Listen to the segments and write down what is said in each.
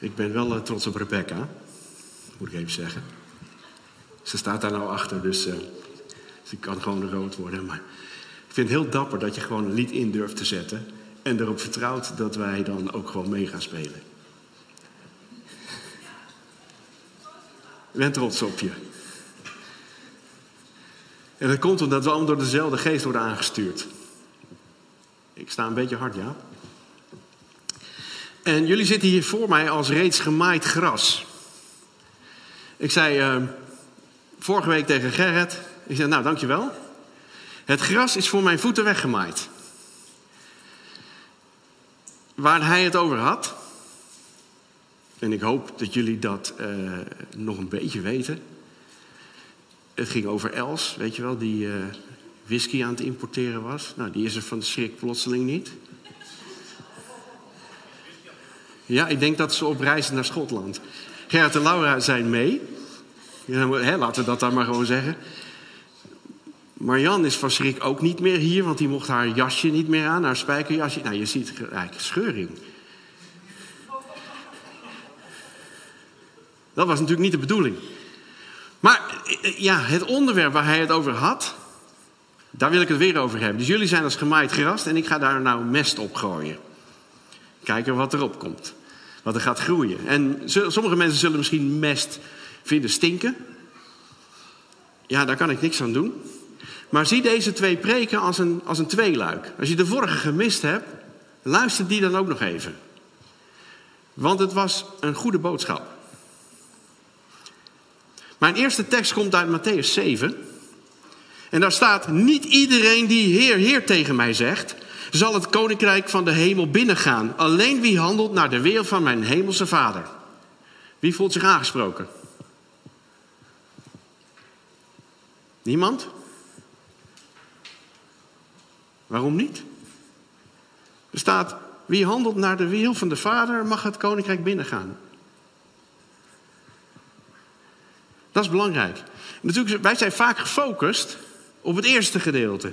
Ik ben wel eh, trots op Rebecca, moet ik even zeggen. Ze staat daar nou achter, dus uh, ze kan gewoon rood worden. Maar ik vind het heel dapper dat je gewoon een lied in durft te zetten. En erop vertrouwt dat wij dan ook gewoon mee gaan spelen. Ik ben trots op je. En dat komt omdat we allemaal door dezelfde geest worden aangestuurd. Ik sta een beetje hard, ja. En jullie zitten hier voor mij als reeds gemaaid gras. Ik zei uh, vorige week tegen Gerrit, ik zei nou dankjewel. Het gras is voor mijn voeten weggemaaid. Waar hij het over had, en ik hoop dat jullie dat uh, nog een beetje weten. Het ging over Els, weet je wel, die uh, whisky aan het importeren was. Nou, die is er van de schrik plotseling niet. Ja, ik denk dat ze op reis naar Schotland. Gerrit en Laura zijn mee. Laten we dat dan maar gewoon zeggen. Marjan is van schrik ook niet meer hier, want die mocht haar jasje niet meer aan, haar spijkerjasje. Nou, je ziet eigenlijk scheuring. Dat was natuurlijk niet de bedoeling. Maar ja, het onderwerp waar hij het over had, daar wil ik het weer over hebben. Dus jullie zijn als gemaaid gras en ik ga daar nou mest op gooien. Kijken wat erop komt. Wat er gaat groeien. En sommige mensen zullen misschien mest vinden stinken. Ja, daar kan ik niks aan doen. Maar zie deze twee preken als een, als een tweeluik. Als je de vorige gemist hebt, luister die dan ook nog even. Want het was een goede boodschap. Mijn eerste tekst komt uit Matthäus 7. En daar staat: Niet iedereen die Heer, Heer tegen mij zegt, zal het koninkrijk van de hemel binnengaan. Alleen wie handelt naar de wil van mijn hemelse vader. Wie voelt zich aangesproken? Niemand? Waarom niet? Er staat: Wie handelt naar de wil van de vader, mag het koninkrijk binnengaan. Dat is belangrijk. Natuurlijk, wij zijn vaak gefocust op het eerste gedeelte.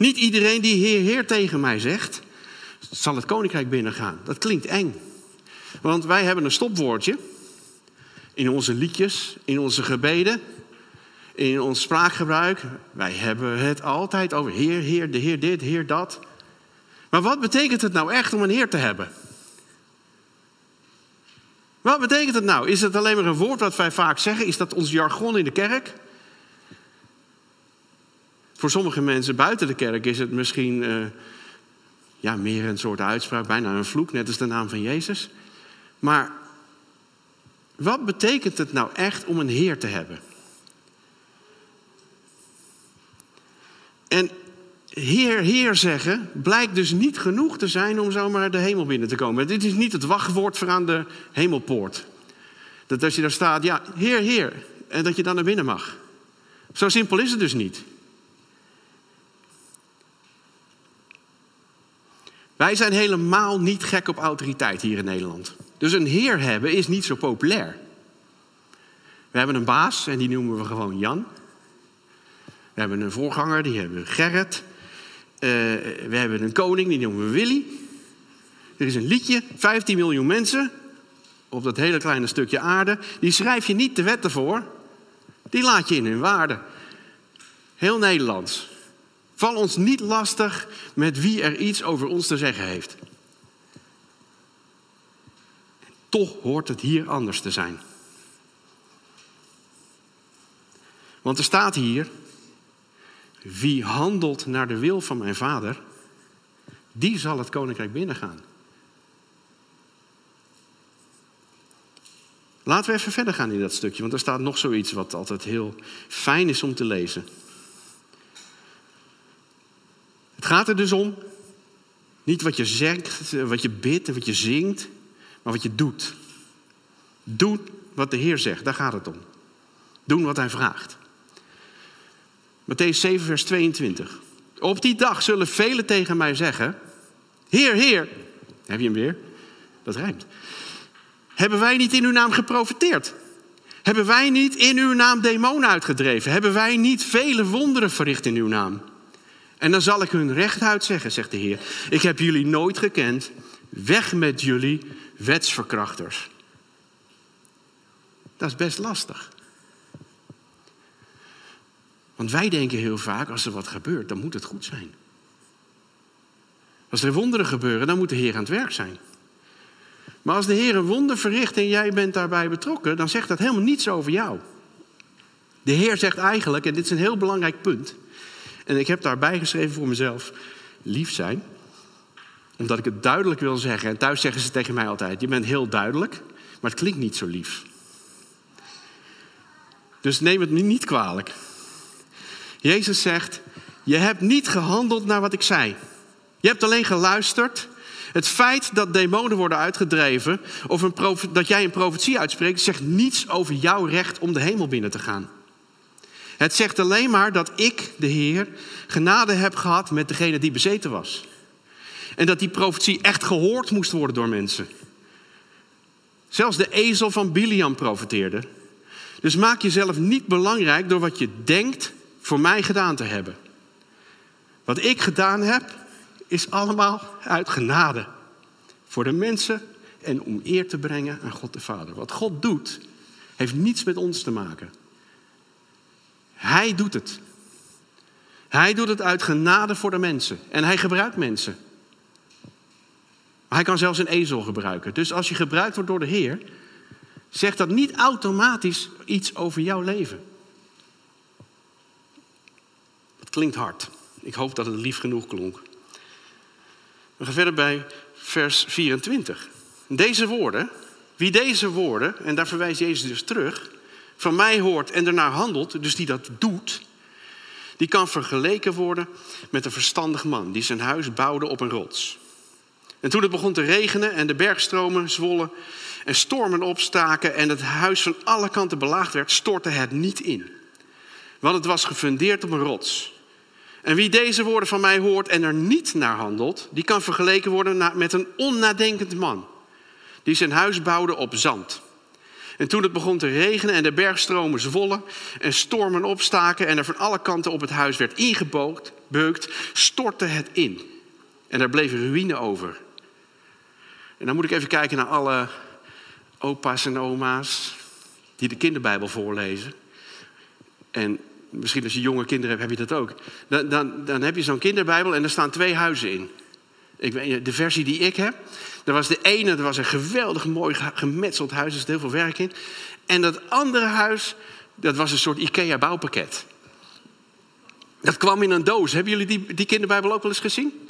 Niet iedereen die Heer, Heer tegen mij zegt, zal het koninkrijk binnengaan. Dat klinkt eng. Want wij hebben een stopwoordje in onze liedjes, in onze gebeden, in ons spraakgebruik. Wij hebben het altijd over Heer, Heer, de Heer dit, Heer dat. Maar wat betekent het nou echt om een Heer te hebben? Wat betekent het nou? Is het alleen maar een woord wat wij vaak zeggen? Is dat ons jargon in de kerk? Voor sommige mensen buiten de kerk is het misschien uh, ja, meer een soort uitspraak, bijna een vloek, net als de naam van Jezus. Maar wat betekent het nou echt om een Heer te hebben? En Heer, Heer zeggen blijkt dus niet genoeg te zijn om zomaar de hemel binnen te komen. Dit is niet het wachtwoord voor aan de hemelpoort. Dat als je daar staat, ja, Heer, Heer, en dat je dan naar binnen mag. Zo simpel is het dus niet. Wij zijn helemaal niet gek op autoriteit hier in Nederland. Dus een heer hebben is niet zo populair. We hebben een baas en die noemen we gewoon Jan. We hebben een voorganger, die hebben Gerrit. Uh, we hebben een koning, die noemen we Willy. Er is een liedje, 15 miljoen mensen op dat hele kleine stukje aarde. Die schrijf je niet de wetten voor, die laat je in hun waarde. Heel Nederlands. Val ons niet lastig met wie er iets over ons te zeggen heeft. Toch hoort het hier anders te zijn. Want er staat hier, wie handelt naar de wil van mijn vader, die zal het koninkrijk binnengaan. Laten we even verder gaan in dat stukje, want er staat nog zoiets wat altijd heel fijn is om te lezen. Het gaat er dus om, niet wat je zegt, wat je bidt wat je zingt, maar wat je doet. Doe wat de Heer zegt, daar gaat het om. Doen wat Hij vraagt. Matthäus 7, vers 22. Op die dag zullen velen tegen mij zeggen: Heer, Heer. Heb je hem weer? Dat rijmt. Hebben wij niet in uw naam geprofiteerd? Hebben wij niet in uw naam demonen uitgedreven? Hebben wij niet vele wonderen verricht in uw naam? En dan zal ik hun rechtuit zeggen, zegt de Heer: Ik heb jullie nooit gekend. Weg met jullie, wetsverkrachters. Dat is best lastig. Want wij denken heel vaak, als er wat gebeurt, dan moet het goed zijn. Als er wonderen gebeuren, dan moet de Heer aan het werk zijn. Maar als de Heer een wonder verricht en jij bent daarbij betrokken, dan zegt dat helemaal niets over jou. De Heer zegt eigenlijk, en dit is een heel belangrijk punt, en ik heb daarbij geschreven voor mezelf, lief zijn, omdat ik het duidelijk wil zeggen. En thuis zeggen ze tegen mij altijd, je bent heel duidelijk, maar het klinkt niet zo lief. Dus neem het niet kwalijk. Jezus zegt, je hebt niet gehandeld naar wat ik zei. Je hebt alleen geluisterd. Het feit dat demonen worden uitgedreven of een dat jij een profetie uitspreekt, zegt niets over jouw recht om de hemel binnen te gaan. Het zegt alleen maar dat ik, de Heer, genade heb gehad met degene die bezeten was. En dat die profetie echt gehoord moest worden door mensen. Zelfs de ezel van Biliam profeteerde. Dus maak jezelf niet belangrijk door wat je denkt voor mij gedaan te hebben. Wat ik gedaan heb, is allemaal uit genade. Voor de mensen en om eer te brengen aan God de Vader. Wat God doet, heeft niets met ons te maken. Hij doet het. Hij doet het uit genade voor de mensen. En hij gebruikt mensen. Hij kan zelfs een ezel gebruiken. Dus als je gebruikt wordt door de Heer, zegt dat niet automatisch iets over jouw leven. Dat klinkt hard. Ik hoop dat het lief genoeg klonk. We gaan verder bij vers 24. Deze woorden, wie deze woorden, en daar verwijst Jezus dus terug, van mij hoort en ernaar handelt, dus die dat doet, die kan vergeleken worden met een verstandig man die zijn huis bouwde op een rots. En toen het begon te regenen en de bergstromen zwollen en stormen opstaken en het huis van alle kanten belaagd werd, stortte het niet in. Want het was gefundeerd op een rots. En wie deze woorden van mij hoort en er niet naar handelt, die kan vergeleken worden met een onnadenkend man die zijn huis bouwde op zand. En toen het begon te regenen en de bergstromen zwollen en stormen opstaken en er van alle kanten op het huis werd ingebeukt, stortte het in. En er bleef ruïne over. En dan moet ik even kijken naar alle opa's en oma's die de kinderbijbel voorlezen. En misschien als je jonge kinderen hebt, heb je dat ook. Dan, dan, dan heb je zo'n kinderbijbel en er staan twee huizen in. Ik de versie die ik heb, er was de ene, er was een geweldig mooi gemetseld huis, er zit heel veel werk in. En dat andere huis, dat was een soort IKEA-bouwpakket. Dat kwam in een doos. Hebben jullie die, die kinderbijbel ook wel eens gezien?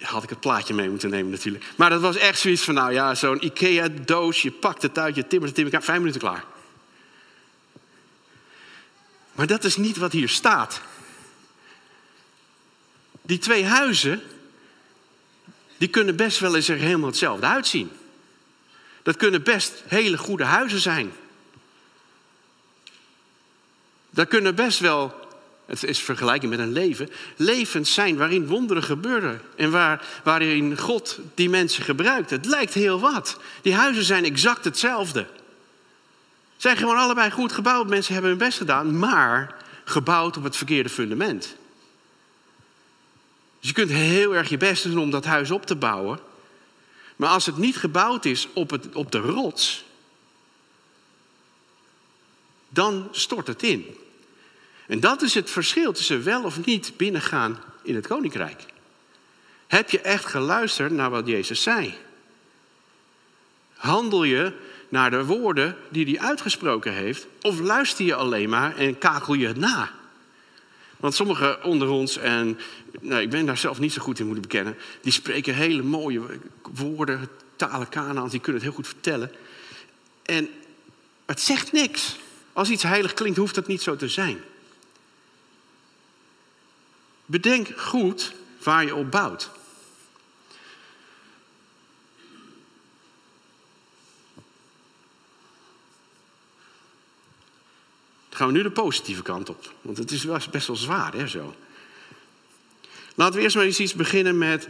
Had ik het plaatje mee moeten nemen natuurlijk. Maar dat was echt zoiets van, nou ja, zo'n IKEA-doos. Je pakt het uit, je timmert het in elkaar, vijf minuten klaar. Maar dat is niet wat hier staat. Die twee huizen, die kunnen best wel eens er helemaal hetzelfde uitzien. Dat kunnen best hele goede huizen zijn. Dat kunnen best wel, het is vergelijking met een leven, levens zijn waarin wonderen gebeuren. En waar, waarin God die mensen gebruikt. Het lijkt heel wat. Die huizen zijn exact hetzelfde. Zijn gewoon allebei goed gebouwd. Mensen hebben hun best gedaan, maar gebouwd op het verkeerde fundament. Dus je kunt heel erg je best doen om dat huis op te bouwen. Maar als het niet gebouwd is op, het, op de rots, dan stort het in. En dat is het verschil tussen wel of niet binnengaan in het koninkrijk. Heb je echt geluisterd naar wat Jezus zei? Handel je naar de woorden die hij uitgesproken heeft? Of luister je alleen maar en kakel je het na? Want sommigen onder ons, en nou, ik ben daar zelf niet zo goed in moeten bekennen, die spreken hele mooie woorden, talen Kanaans, die kunnen het heel goed vertellen. En het zegt niks. Als iets heilig klinkt, hoeft dat niet zo te zijn. Bedenk goed waar je op bouwt. Gaan we nu de positieve kant op. Want het is best wel zwaar, hè, zo. Laten we eerst maar eens iets beginnen met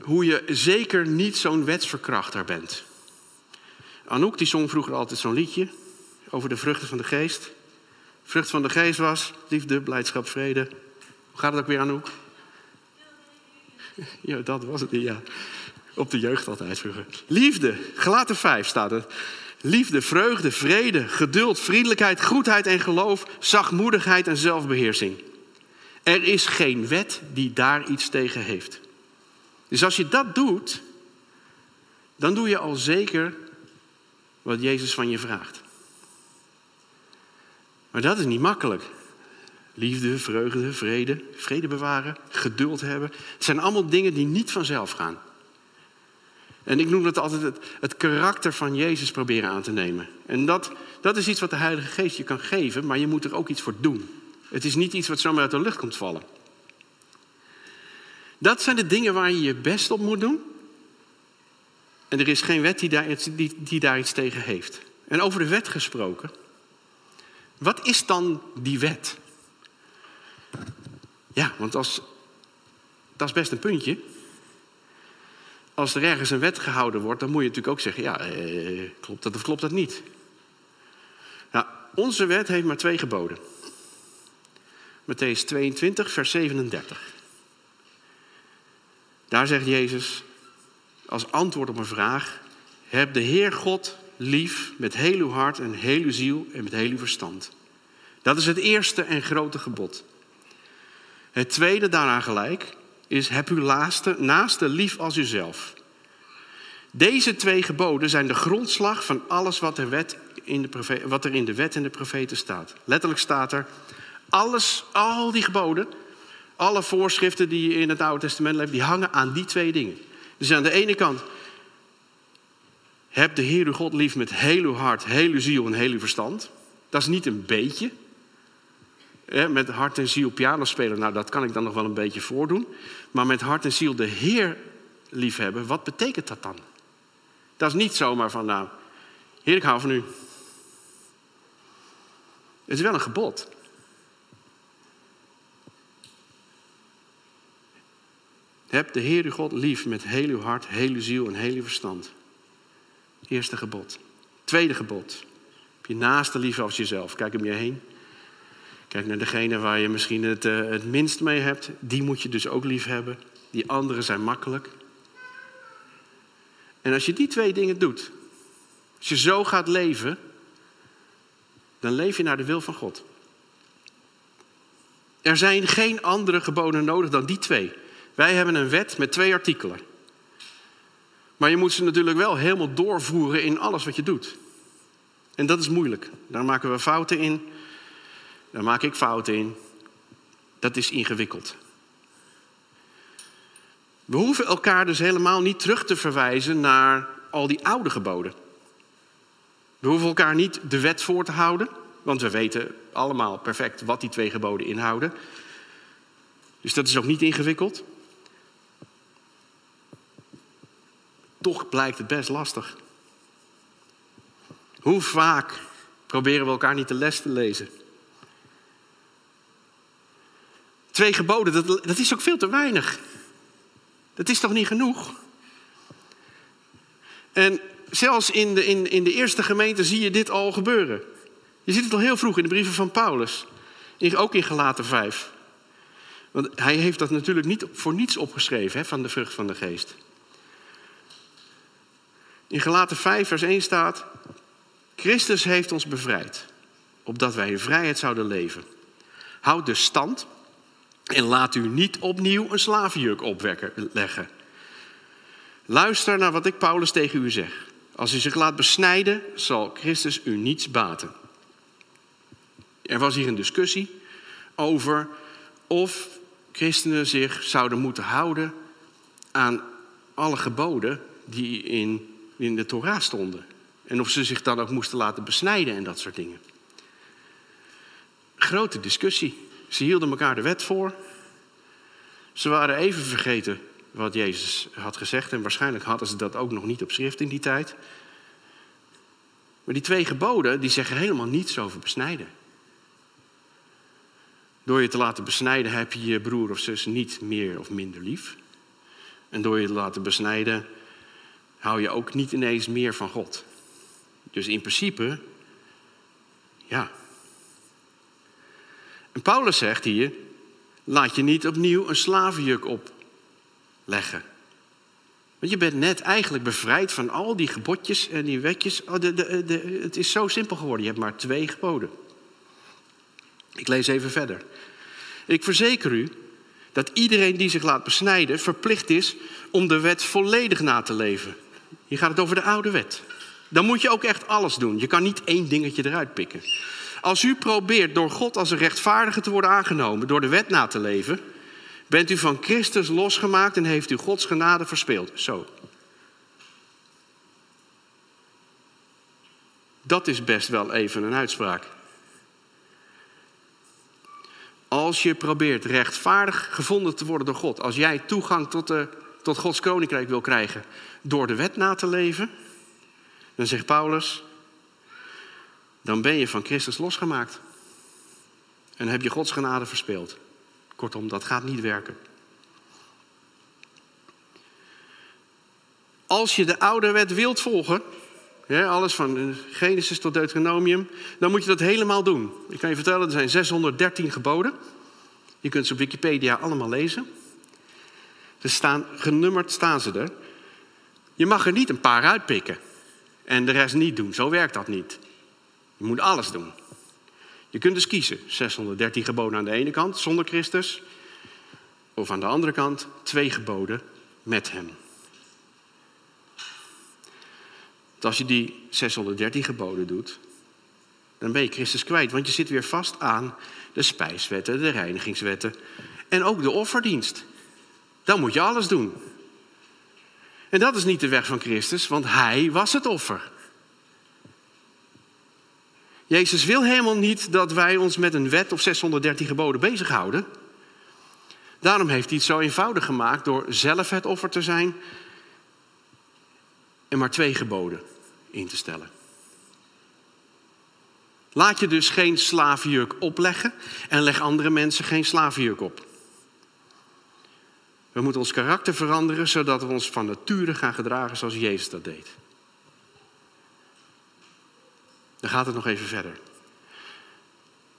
hoe je zeker niet zo'n wetsverkrachter bent. Anouk die zong vroeger altijd zo'n liedje over de vruchten van de geest. Vrucht van de geest was liefde, blijdschap, vrede. Hoe gaat het ook weer, Anouk? Ja, dat was het, ja. Op de jeugd altijd vroeger. Liefde, gelaten 5 staat het. Liefde, vreugde, vrede, geduld, vriendelijkheid, goedheid en geloof, zachtmoedigheid en zelfbeheersing. Er is geen wet die daar iets tegen heeft. Dus als je dat doet, dan doe je al zeker wat Jezus van je vraagt. Maar dat is niet makkelijk. Liefde, vreugde, vrede, vrede bewaren, geduld hebben. Het zijn allemaal dingen die niet vanzelf gaan. En ik noem dat altijd het, karakter van Jezus proberen aan te nemen. En dat, dat is iets wat de Heilige Geest je kan geven, maar je moet er ook iets voor doen. Het is niet iets wat zomaar uit de lucht komt vallen. Dat zijn de dingen waar je je best op moet doen. En er is geen wet die daar, die, die daar iets tegen heeft. En over de wet gesproken. Wat is dan die wet? Ja, want als, dat is best een puntje. Als er ergens een wet gehouden wordt, dan moet je natuurlijk ook zeggen: ja, eh, klopt dat of klopt dat niet? Nou, onze wet heeft maar twee geboden. Matthäus 22, vers 37. Daar zegt Jezus als antwoord op een vraag: Heb de Heer God lief met heel uw hart en heel uw ziel en met heel uw verstand. Dat is het eerste en grote gebod. Het tweede daaraan gelijk is: Heb uw laaste, naaste lief als uzelf. Deze twee geboden zijn de grondslag van alles wat er, wet in de wat er in de wet en de profeten staat. Letterlijk staat er: alles, al die geboden, alle voorschriften die je in het Oude Testament leeft, die hangen aan die twee dingen. Dus aan de ene kant, heb de Heer uw God lief met heel uw hart, heel uw ziel en heel uw verstand. Dat is niet een beetje. Met hart en ziel piano spelen, nou dat kan ik dan nog wel een beetje voordoen. Maar met hart en ziel de Heer liefhebben, wat betekent dat dan? Dat is niet zomaar van, nou, Heer ik hou van u. Het is wel een gebod. Heb de Heer uw God lief met heel uw hart, heel uw ziel en heel uw verstand. Eerste gebod. Tweede gebod. Heb je naaste lief als jezelf. Kijk om je heen. Kijk naar degene waar je misschien het, uh, het minst mee hebt. Die moet je dus ook lief hebben. Die anderen zijn makkelijk. En als je die twee dingen doet, als je zo gaat leven, dan leef je naar de wil van God. Er zijn geen andere geboden nodig dan die twee. Wij hebben een wet met twee artikelen. Maar je moet ze natuurlijk wel helemaal doorvoeren in alles wat je doet. En dat is moeilijk. Daar maken we fouten in. Daar maak ik fouten in. Dat is ingewikkeld. We hoeven elkaar dus helemaal niet terug te verwijzen naar al die oude geboden. We hoeven elkaar niet de wet voor te houden, want we weten allemaal perfect wat die twee geboden inhouden. Dus dat is ook niet ingewikkeld. Toch blijkt het best lastig. Hoe vaak proberen we elkaar niet de les te lezen? Twee geboden, dat, dat is ook veel te weinig. Dat is toch niet genoeg? En zelfs in de, in, in de eerste gemeente zie je dit al gebeuren. Je ziet het al heel vroeg in de brieven van Paulus. ook in Galaten 5. Want hij heeft dat natuurlijk niet voor niets opgeschreven hè, van de vrucht van de geest. In Galaten 5, vers 1 staat: Christus heeft ons bevrijd, opdat wij in vrijheid zouden leven. Houd dus stand en laat u niet opnieuw een slavenjuk opleggen. Luister naar wat ik Paulus tegen u zeg. Als u zich laat besnijden, zal Christus u niets baten. Er was hier een discussie over of christenen zich zouden moeten houden aan alle geboden die in in de Torah stonden. En of ze zich dan ook moesten laten besnijden en dat soort dingen. Grote discussie. Ze hielden elkaar de wet voor. Ze waren even vergeten wat Jezus had gezegd. En waarschijnlijk hadden ze dat ook nog niet op schrift in die tijd. Maar die twee geboden, die zeggen helemaal niets over besnijden. Door je te laten besnijden heb je je broer of zus niet meer of minder lief. En door je te laten besnijden hou je ook niet ineens meer van God. Dus in principe, ja. Paulus zegt hier, laat je niet opnieuw een slavenjuk opleggen. Want je bent net eigenlijk bevrijd van al die gebodjes en die wetjes. Oh, de, de, het is zo simpel geworden. Je hebt maar twee geboden. Ik lees even verder. Ik verzeker u dat iedereen die zich laat besnijden verplicht is om de wet volledig na te leven. Hier gaat het over de oude wet. Dan moet je ook echt alles doen. Je kan niet één dingetje eruit pikken. Als u probeert door God als een rechtvaardige te worden aangenomen, door de wet na te leven, bent u van Christus losgemaakt en heeft u Gods genade verspeeld. Zo. Dat is best wel even een uitspraak. Als je probeert rechtvaardig gevonden te worden door God, als jij toegang tot, de, tot Gods koninkrijk wil krijgen door de wet na te leven, dan zegt Paulus, dan ben je van Christus losgemaakt. En heb je Gods genade verspeeld. Kortom, dat gaat niet werken. Als je de oude wet wilt volgen, alles van Genesis tot Deuteronomium, dan moet je dat helemaal doen. Ik kan je vertellen, er zijn 613 geboden. Je kunt ze op Wikipedia allemaal lezen. Er staan, genummerd staan ze er. Je mag er niet een paar uitpikken en de rest niet doen. Zo werkt dat niet. Je moet alles doen. Je kunt dus kiezen. 613 geboden aan de ene kant, zonder Christus. Of aan de andere kant, twee geboden met hem. als je die 613 geboden doet, dan ben je Christus kwijt. Want je zit weer vast aan de spijswetten, de reinigingswetten en ook de offerdienst. Dan moet je alles doen. En dat is niet de weg van Christus, want Hij was het offer. Jezus wil helemaal niet dat wij ons met een wet of 613 geboden bezighouden. Daarom heeft hij het zo eenvoudig gemaakt door zelf het offer te zijn en maar twee geboden in te stellen. Laat je dus geen slavenjuk opleggen en leg andere mensen geen slavenjuk op. We moeten ons karakter veranderen zodat we ons van nature gaan gedragen zoals Jezus dat deed. Dan gaat het nog even verder.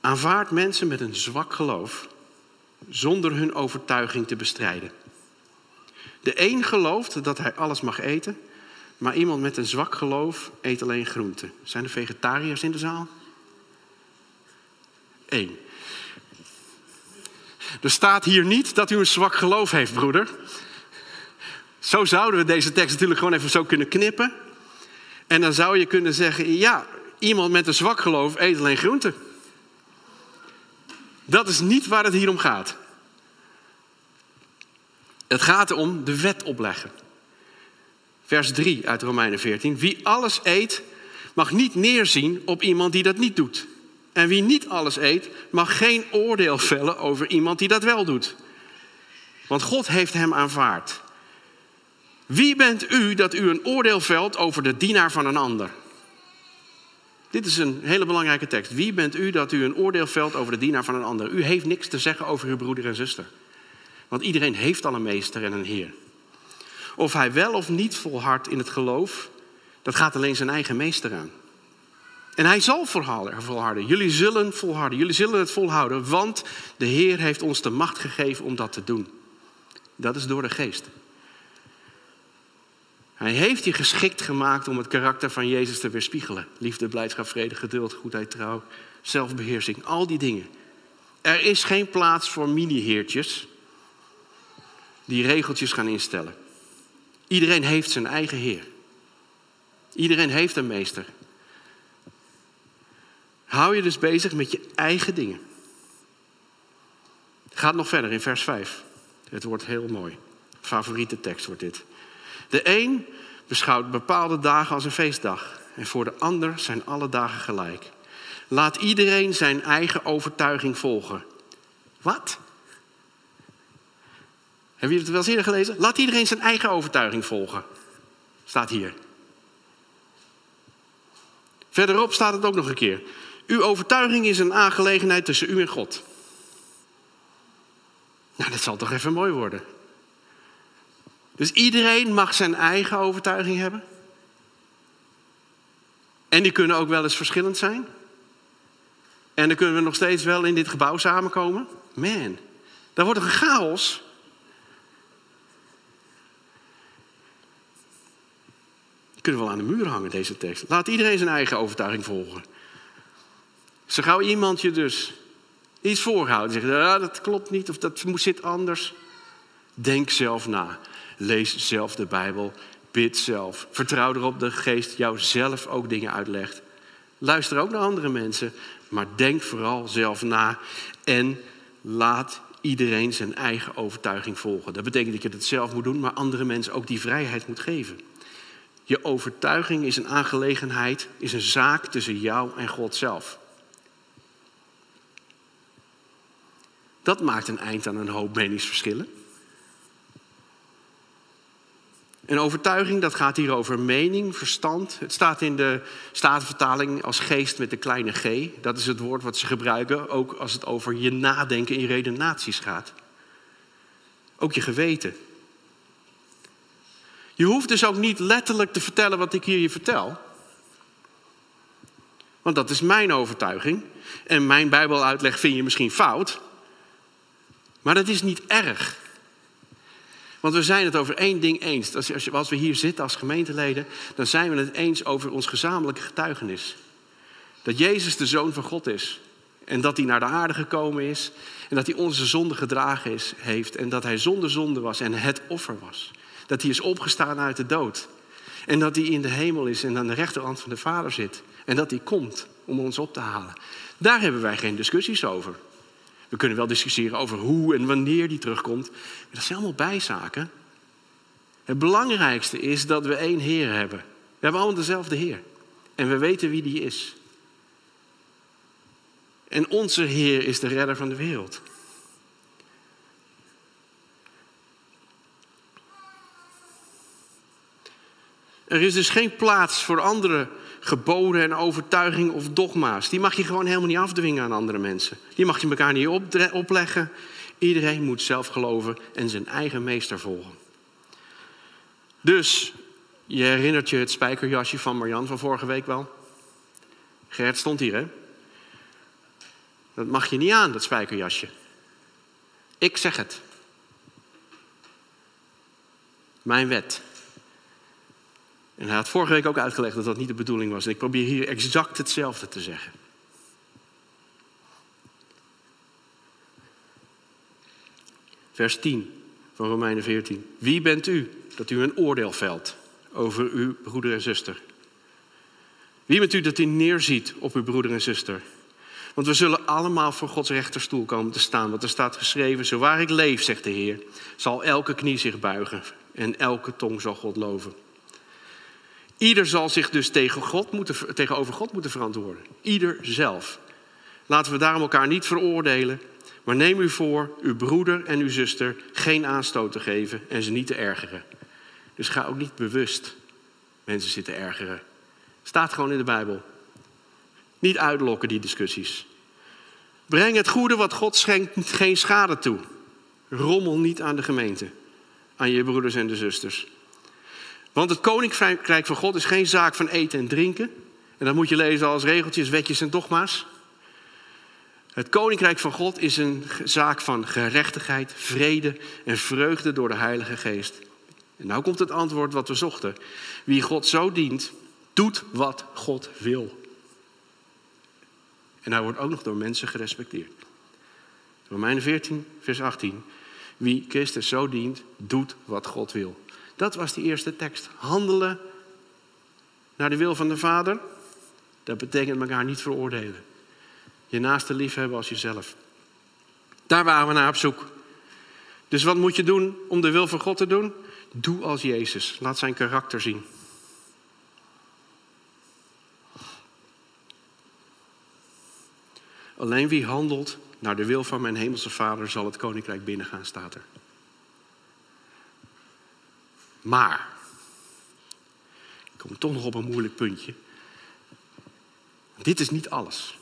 Aanvaard mensen met een zwak geloof zonder hun overtuiging te bestrijden. De een gelooft dat hij alles mag eten, maar iemand met een zwak geloof eet alleen groenten. Zijn er vegetariërs in de zaal? Eén. Er staat hier niet dat u een zwak geloof heeft, broeder. Zo zouden we deze tekst natuurlijk gewoon even zo kunnen knippen. En dan zou je kunnen zeggen: ja, iemand met een zwak geloof eet alleen groenten. Dat is niet waar het hier om gaat. Het gaat om de wet opleggen. Vers 3 uit Romeinen 14. Wie alles eet, mag niet neerzien op iemand die dat niet doet. En wie niet alles eet, mag geen oordeel vellen over iemand die dat wel doet. Want God heeft hem aanvaard. Wie bent u dat u een oordeel velt over de dienaar van een ander? Dit is een hele belangrijke tekst. Wie bent u dat u een oordeel velt over de dienaar van een ander? U heeft niks te zeggen over uw broeder en zuster. Want iedereen heeft al een meester en een heer. Of hij wel of niet volhardt in het geloof, dat gaat alleen zijn eigen meester aan. En hij zal volharden. Jullie zullen volharden. Jullie zullen het volhouden, want de Heer heeft ons de macht gegeven om dat te doen. Dat is door de geest. Hij heeft je geschikt gemaakt om het karakter van Jezus te weerspiegelen. Liefde, blijdschap, vrede, geduld, goedheid, trouw, zelfbeheersing, al die dingen. Er is geen plaats voor mini-heertjes die regeltjes gaan instellen. Iedereen heeft zijn eigen Heer. Iedereen heeft een meester. Hou je dus bezig met je eigen dingen. Gaat nog verder in vers 5. Het wordt heel mooi. Favoriete tekst wordt dit. De een beschouwt bepaalde dagen als een feestdag. En voor de ander zijn alle dagen gelijk. Laat iedereen zijn eigen overtuiging volgen. Wat? Hebben jullie het wel eens eerder gelezen? Laat iedereen zijn eigen overtuiging volgen. Staat hier. Verderop staat het ook nog een keer. Uw overtuiging is een aangelegenheid tussen u en God. Nou, dat zal toch even mooi worden. Dus iedereen mag zijn eigen overtuiging hebben. En die kunnen ook wel eens verschillend zijn. En dan kunnen we nog steeds wel in dit gebouw samenkomen. Man, dan wordt een chaos. Kunnen we wel aan de muur hangen, deze tekst. Laat iedereen zijn eigen overtuiging volgen. Zo gauw iemand je dus iets voorhoudt. Zegt, ja, dat klopt niet of dat zit anders. Denk zelf na. Lees zelf de Bijbel. Bid zelf. Vertrouw erop dat de geest jou zelf ook dingen uitlegt. Luister ook naar andere mensen. Maar denk vooral zelf na. En laat iedereen zijn eigen overtuiging volgen. Dat betekent dat je het zelf moet doen, maar andere mensen ook die vrijheid moet geven. Je overtuiging is een aangelegenheid, is een zaak tussen jou en God zelf. Dat maakt een eind aan een hoop meningsverschillen. Een overtuiging, dat gaat hier over mening, verstand. Het staat in de Statenvertaling als geest met de kleine g. Dat is het woord wat ze gebruiken, ook als het over je nadenken in redenaties gaat. Ook je geweten. Je hoeft dus ook niet letterlijk te vertellen wat ik hier je vertel. Want dat is mijn overtuiging. En mijn Bijbeluitleg vind je misschien fout. Maar dat is niet erg. Want we zijn het over één ding eens. Als, als we hier zitten als gemeenteleden, dan zijn we het eens over ons gezamenlijke getuigenis. Dat Jezus de Zoon van God is. En dat hij naar de aarde gekomen is. En dat hij onze zonde gedragen is, heeft. En dat hij zonder zonde was en het offer was. Dat hij is opgestaan uit de dood. En dat hij in de hemel is en aan de rechterhand van de Vader zit. En dat hij komt om ons op te halen. Daar hebben wij geen discussies over. We kunnen wel discussiëren over hoe en wanneer die terugkomt. Maar dat zijn allemaal bijzaken. Het belangrijkste is dat we één Heer hebben. We hebben allemaal dezelfde Heer. En we weten wie die is. En onze Heer is de redder van de wereld. Er is dus geen plaats voor andere geboden en overtuigingen of dogma's. Die mag je gewoon helemaal niet afdwingen aan andere mensen. Die mag je elkaar niet opleggen. Iedereen moet zelf geloven en zijn eigen meester volgen. Dus, je herinnert je het spijkerjasje van Marjan van vorige week wel? Gert stond hier, hè? Dat mag je niet aan, dat spijkerjasje. Ik zeg het. Mijn wet. En hij had vorige week ook uitgelegd dat dat niet de bedoeling was. En ik probeer hier exact hetzelfde te zeggen. Vers 10 van Romeinen 14. Wie bent u dat u een oordeel velt over uw broeder en zuster? Wie bent u dat u neerziet op uw broeder en zuster? Want we zullen allemaal voor Gods rechterstoel komen te staan. Want er staat geschreven, zo waar ik leef, zegt de Heer, zal elke knie zich buigen en elke tong zal God loven. Ieder zal zich dus tegen God moeten, tegenover God moeten verantwoorden. Ieder zelf. Laten we daarom elkaar niet veroordelen. Maar neem u voor uw broeder en uw zuster geen aanstoot te geven en ze niet te ergeren. Dus ga ook niet bewust mensen zitten ergeren. Staat gewoon in de Bijbel. Niet uitlokken die discussies. Breng het goede wat God schenkt geen schade toe. Rommel niet aan de gemeente, aan je broeders en de zusters. Want het koninkrijk van God is geen zaak van eten en drinken. En dat moet je lezen als regeltjes, wetjes en dogma's. Het koninkrijk van God is een zaak van gerechtigheid, vrede en vreugde door de Heilige Geest. En nou komt het antwoord wat we zochten. Wie God zo dient, doet wat God wil. En hij wordt ook nog door mensen gerespecteerd. Romeinen 14, vers 18. Wie Christus zo dient, doet wat God wil. Dat was die eerste tekst. Handelen naar de wil van de Vader. Dat betekent elkaar niet veroordelen. Je naaste lief hebben als jezelf. Daar waren we naar op zoek. Dus wat moet je doen om de wil van God te doen? Doe als Jezus. Laat zijn karakter zien. Alleen wie handelt naar de wil van mijn hemelse Vader zal het koninkrijk binnengaan, staat er. Maar, ik kom toch nog op een moeilijk puntje. Dit is niet alles.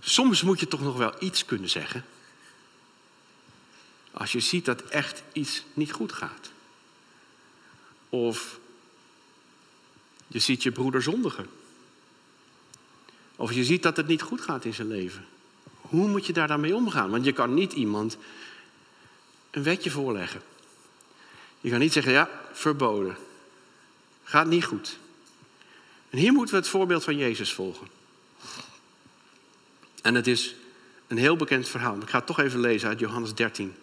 Soms moet je toch nog wel iets kunnen zeggen. Als je ziet dat echt iets niet goed gaat. Of je ziet je broeder zondigen. Of je ziet dat het niet goed gaat in zijn leven. Hoe moet je daar dan mee omgaan? Want je kan niet iemand een wetje voorleggen. Je kan niet zeggen, ja, verboden. Gaat niet goed. En hier moeten we het voorbeeld van Jezus volgen. En het is een heel bekend verhaal. Ik ga het toch even lezen uit Johannes 13.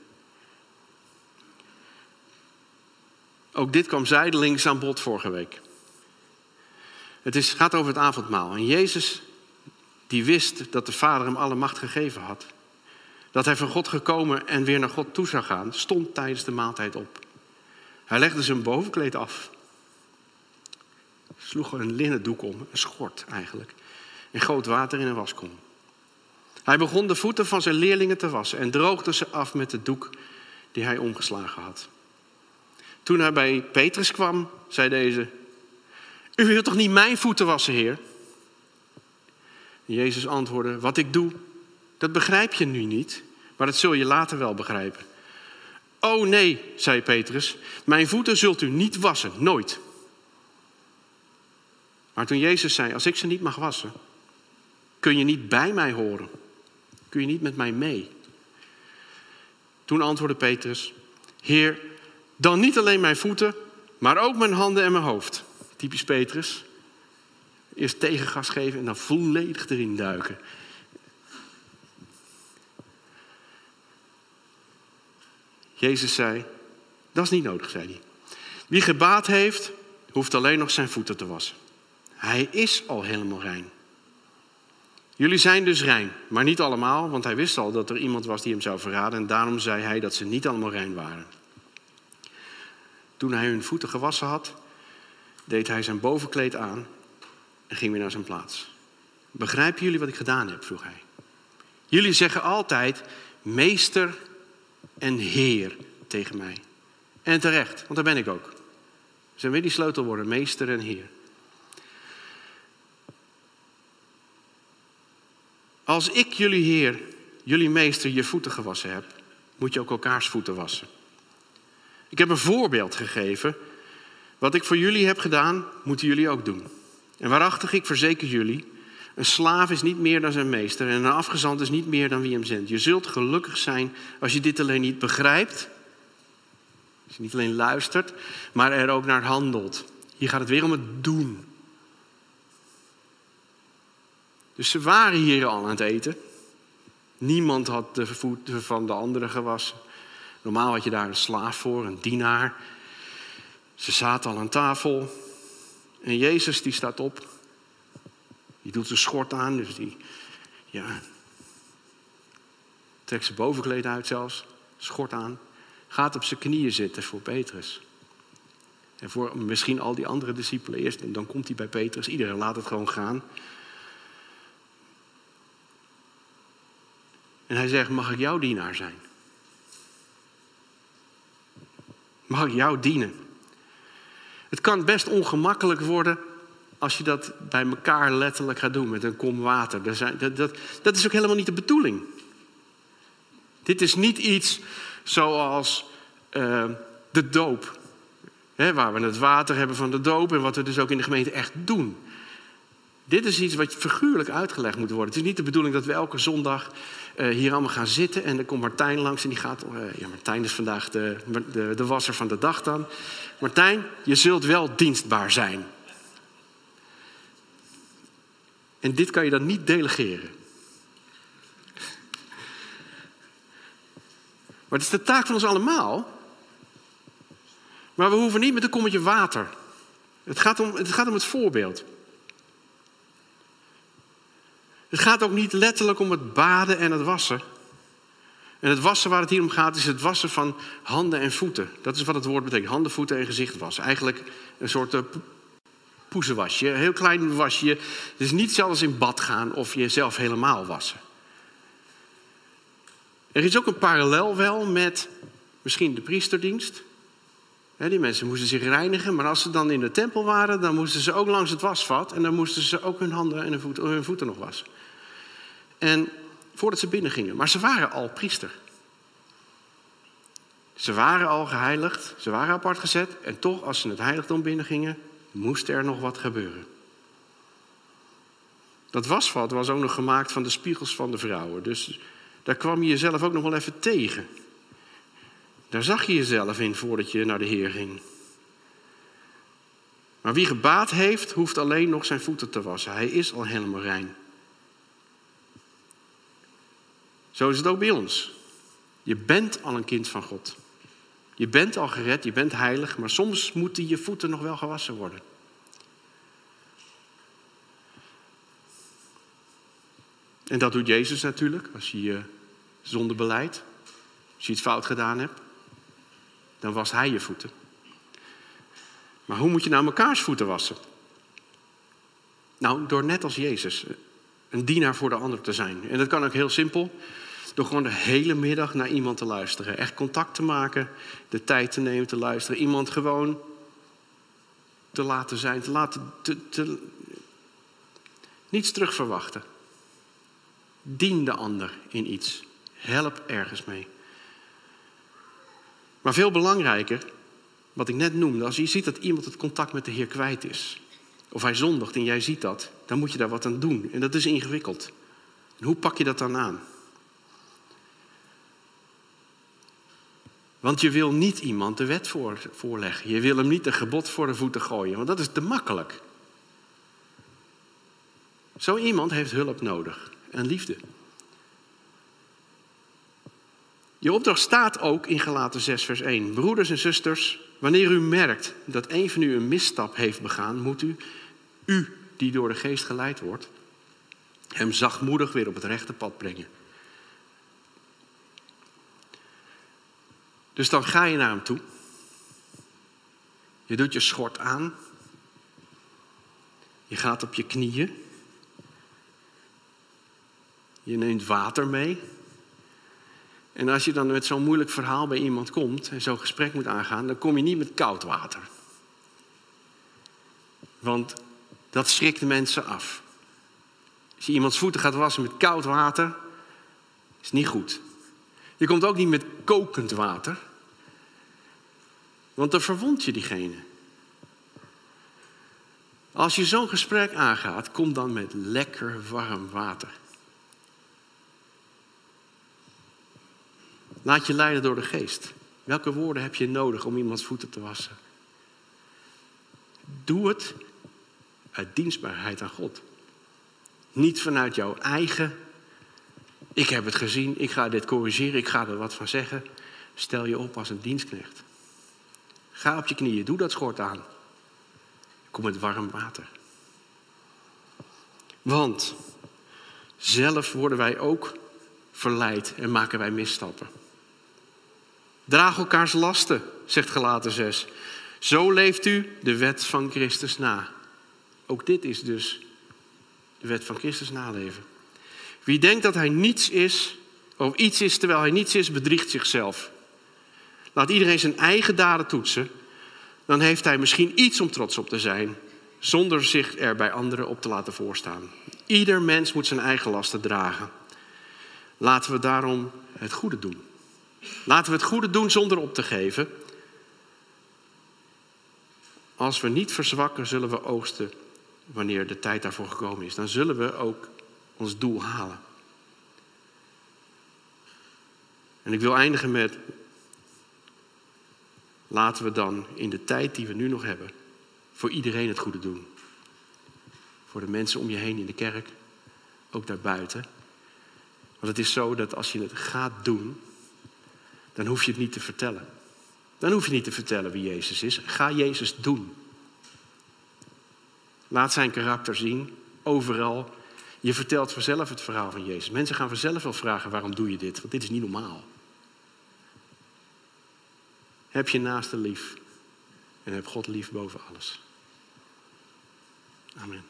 Ook dit kwam zijdelings aan bod vorige week. Het is, gaat over het avondmaal. En Jezus, die wist dat de Vader hem alle macht gegeven had. Dat hij van God gekomen en weer naar God toe zou gaan, stond tijdens de maaltijd op. Hij legde zijn bovenkleed af. Sloeg er een linnen doek om, een schort eigenlijk. En goot water in een waskom. Hij begon de voeten van zijn leerlingen te wassen en droogde ze af met de doek die hij omgeslagen had. Toen hij bij Petrus kwam, zei deze: U wilt toch niet mijn voeten wassen, Heer? Jezus antwoordde: Wat ik doe, dat begrijp je nu niet, maar dat zul je later wel begrijpen. Oh nee, zei Petrus, mijn voeten zult u niet wassen, nooit. Maar toen Jezus zei: Als ik ze niet mag wassen, kun je niet bij mij horen. Kun je niet met mij mee? Toen antwoordde Petrus: Heer, dan niet alleen mijn voeten, maar ook mijn handen en mijn hoofd. Typisch Petrus. Eerst tegengas geven en dan volledig erin duiken. Jezus zei, dat is niet nodig, zei hij. Wie gebaat heeft, hoeft alleen nog zijn voeten te wassen. Hij is al helemaal rein. Jullie zijn dus rein, maar niet allemaal, want hij wist al dat er iemand was die hem zou verraden en daarom zei hij dat ze niet allemaal rein waren. Toen hij hun voeten gewassen had, deed hij zijn bovenkleed aan en ging weer naar zijn plaats. Begrijpen jullie wat ik gedaan heb? vroeg hij. Jullie zeggen altijd meester en heer tegen mij. En terecht, want daar ben ik ook. Zijn weer die sleutelwoorden, meester en heer. Als ik jullie heer, jullie meester, je voeten gewassen heb, moet je ook elkaars voeten wassen. Ik heb een voorbeeld gegeven. Wat ik voor jullie heb gedaan, moeten jullie ook doen. En waarachtig, ik verzeker jullie, een slaaf is niet meer dan zijn meester en een afgezant is niet meer dan wie hem zendt. Je zult gelukkig zijn als je dit alleen niet begrijpt, als je niet alleen luistert, maar er ook naar handelt. Hier gaat het weer om het doen. Dus ze waren hier al aan het eten. Niemand had de voeten van de anderen gewassen. Normaal had je daar een slaaf voor, een dienaar. Ze zaten al aan tafel. En Jezus die staat op. Die doet zijn schort aan, dus die ja, trekt zijn bovenkleed uit zelfs, schort aan. Gaat op zijn knieën zitten voor Petrus. En voor misschien al die andere discipelen eerst. En dan komt hij bij Petrus. Iedereen laat het gewoon gaan. En hij zegt, mag ik jouw dienaar zijn? Mag ik jou dienen? Het kan best ongemakkelijk worden als je dat bij elkaar letterlijk gaat doen met een kom water. Dat, dat, dat is ook helemaal niet de bedoeling. Dit is niet iets zoals uh, de doop. Waar we het water hebben van de doop en wat we dus ook in de gemeente echt doen. Dit is iets wat figuurlijk uitgelegd moet worden. Het is niet de bedoeling dat we elke zondag uh, hier allemaal gaan zitten en dan komt Martijn langs en die gaat. Uh, ja, Martijn is vandaag de, de, de wasser van de dag dan. Martijn, je zult wel dienstbaar zijn. En dit kan je dan niet delegeren. Maar het is de taak van ons allemaal. Maar we hoeven niet met een kommetje water. Het gaat om het, gaat om het voorbeeld. Het gaat ook niet letterlijk om het baden en het wassen. En het wassen waar het hier om gaat is het wassen van handen en voeten. Dat is wat het woord betekent. Handen, voeten en gezicht wassen. Eigenlijk een soort uh, poezenwasje. Een heel klein wasje. Het is niet zelfs in bad gaan of jezelf helemaal wassen. Er is ook een parallel wel met misschien de priesterdienst. die mensen moesten zich reinigen, maar als ze dan in de tempel waren, dan moesten ze ook langs het wasvat en dan moesten ze ook hun handen en hun voeten, voeten nog wassen. En voordat ze binnen gingen, maar ze waren al priester. Ze waren al geheiligd, ze waren apart gezet en toch als ze het heiligdom binnengingen, moest er nog wat gebeuren. Dat wasvat was ook nog gemaakt van de spiegels van de vrouwen. Dus daar kwam je jezelf ook nog wel even tegen. Daar zag je jezelf in voordat je naar de Heer ging. Maar wie gebaat heeft, hoeft alleen nog zijn voeten te wassen. Hij is al helemaal rein. Zo is het ook bij ons. Je bent al een kind van God. Je bent al gered, je bent heilig, maar soms moeten je voeten nog wel gewassen worden. En dat doet Jezus natuurlijk als je je zonde beleidt. Als je iets fout gedaan hebt, dan wast hij je voeten. Maar hoe moet je nou mekaars voeten wassen? Nou, door net als Jezus een dienaar voor de ander te zijn. En dat kan ook heel simpel. Door gewoon de hele middag naar iemand te luisteren. Echt contact te maken, de tijd te nemen te luisteren. Iemand gewoon te laten zijn, te laten. Te, te, niets terugverwachten. Dien de ander in iets. Help ergens mee. Maar veel belangrijker, wat ik net noemde, als je ziet dat iemand het contact met de Heer kwijt is, of hij zondigt en jij ziet dat, dan moet je daar wat aan doen. En dat is ingewikkeld. En hoe pak je dat dan aan? Want je wil niet iemand de wet voor, voorleggen. Je wil hem niet een gebod voor de voeten gooien, want dat is te makkelijk. Zo iemand heeft hulp nodig en liefde. Je opdracht staat ook in Galaten 6, vers 1. Broeders en zusters, wanneer u merkt dat een van u een misstap heeft begaan, moet u, u die door de geest geleid wordt, hem zachtmoedig weer op het rechte pad brengen. Dus dan ga je naar hem toe. Je doet je schort aan. Je gaat op je knieën. Je neemt water mee. En als je dan met zo'n moeilijk verhaal bij iemand komt en zo'n gesprek moet aangaan, dan kom je niet met koud water. Want dat schrikt de mensen af. Als je iemands voeten gaat wassen met koud water, is niet goed. Je komt ook niet met kokend water, want dan verwond je diegene. Als je zo'n gesprek aangaat, kom dan met lekker warm water. Laat je leiden door de geest. Welke woorden heb je nodig om iemands voeten te wassen? Doe het uit dienstbaarheid aan God. Niet vanuit jouw eigen, ik heb het gezien, ik ga dit corrigeren, ik ga er wat van zeggen. Stel je op als een dienstknecht. Ga op je knieën, doe dat schort aan. Kom met warm water. Want zelf worden wij ook verleid en maken wij misstappen. Draag elkaars lasten, zegt Gelaten 6. Zo leeft u de wet van Christus na. Ook dit is dus de wet van Christus naleven. Wie denkt dat hij niets is, of iets is terwijl hij niets is, bedriegt zichzelf. Laat iedereen zijn eigen daden toetsen. Dan heeft hij misschien iets om trots op te zijn, zonder zich er bij anderen op te laten voorstaan. Ieder mens moet zijn eigen lasten dragen. Laten we daarom het goede doen. Laten we het goede doen zonder op te geven. Als we niet verzwakken, zullen we oogsten wanneer de tijd daarvoor gekomen is. Dan zullen we ook ons doel halen. En ik wil eindigen met, laten we dan in de tijd die we nu nog hebben, voor iedereen het goede doen. Voor de mensen om je heen in de kerk, ook daarbuiten. Want het is zo dat als je het gaat doen, dan hoef je het niet te vertellen. Dan hoef je niet te vertellen wie Jezus is. Ga Jezus doen. Laat zijn karakter zien, overal. Je vertelt vanzelf het verhaal van Jezus. Mensen gaan vanzelf wel vragen, waarom doe je dit? Want dit is niet normaal. Heb je naaste lief en heb God lief boven alles. Amen.